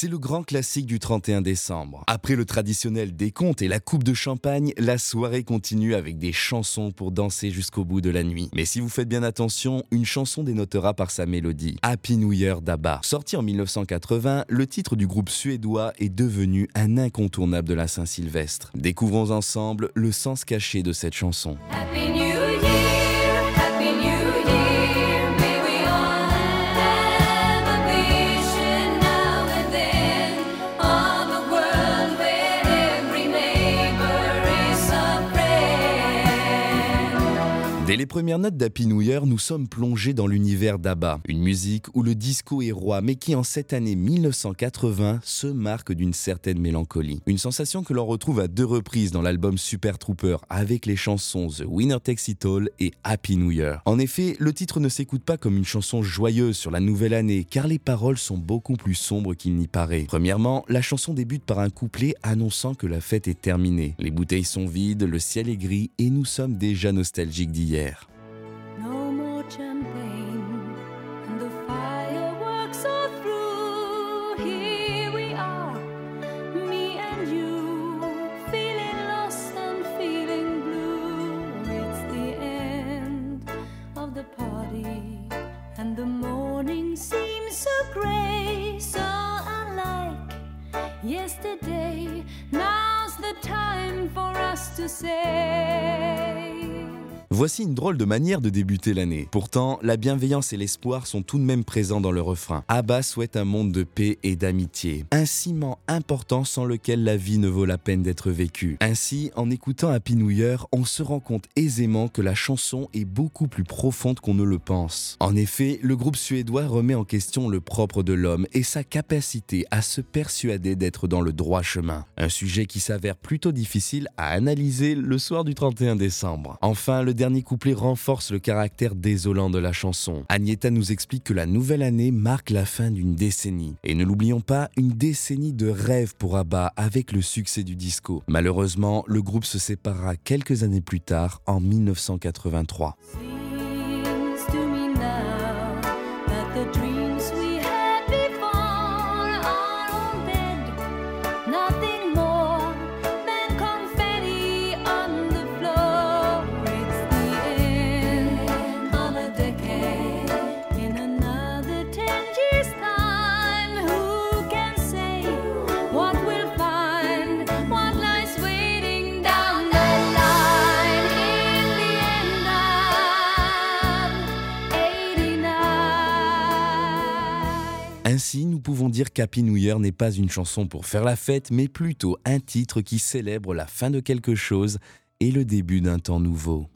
C'est le grand classique du 31 décembre. Après le traditionnel décompte et la coupe de champagne, la soirée continue avec des chansons pour danser jusqu'au bout de la nuit. Mais si vous faites bien attention, une chanson dénotera par sa mélodie. Happy New Year d'ABBA. Sorti en 1980, le titre du groupe suédois est devenu un incontournable de la Saint-Sylvestre. Découvrons ensemble le sens caché de cette chanson. Dès les premières notes d'Happy New Year, nous sommes plongés dans l'univers d'ABBA, une musique où le disco est roi, mais qui en cette année 1980 se marque d'une certaine mélancolie. Une sensation que l'on retrouve à deux reprises dans l'album Super Trooper avec les chansons The Winner Takes It All et Happy New Year. En effet, le titre ne s'écoute pas comme une chanson joyeuse sur la nouvelle année, car les paroles sont beaucoup plus sombres qu'il n'y paraît. Premièrement, la chanson débute par un couplet annonçant que la fête est terminée. Les bouteilles sont vides, le ciel est gris et nous sommes déjà nostalgiques d'hier. No more champagne and the fireworks are through. Here we are, me and you, feeling lost and feeling blue. It's the end of the party and the morning seems so gray, so unlike yesterday. Now's the time for us to say. Voici une drôle de manière de débuter l'année. Pourtant, la bienveillance et l'espoir sont tout de même présents dans le refrain. Abba souhaite un monde de paix et d'amitié. Un ciment important sans lequel la vie ne vaut la peine d'être vécue. Ainsi, en écoutant Happy New on se rend compte aisément que la chanson est beaucoup plus profonde qu'on ne le pense. En effet, le groupe suédois remet en question le propre de l'homme et sa capacité à se persuader d'être dans le droit chemin. Un sujet qui s'avère plutôt difficile à analyser le soir du 31 décembre. Enfin, le dernier couplet renforce le caractère désolant de la chanson. Agneta nous explique que la nouvelle année marque la fin d'une décennie. Et ne l'oublions pas, une décennie de rêve pour ABBA avec le succès du disco. Malheureusement, le groupe se séparera quelques années plus tard, en 1983. Seems Ainsi, nous pouvons dire qu'Happy New n'est pas une chanson pour faire la fête, mais plutôt un titre qui célèbre la fin de quelque chose et le début d'un temps nouveau.